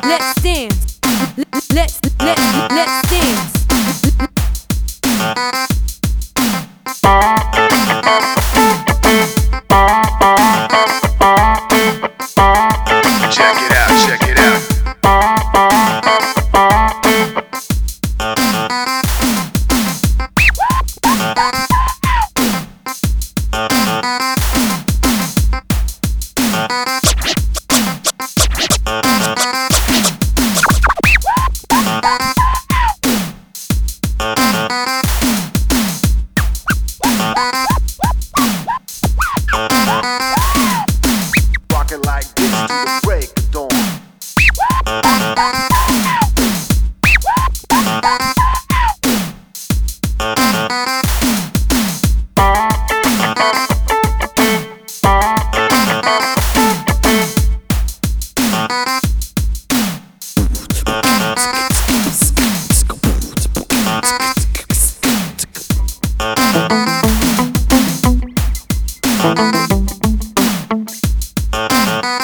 let's dance. Let's let's let's dance. Bye. Bye.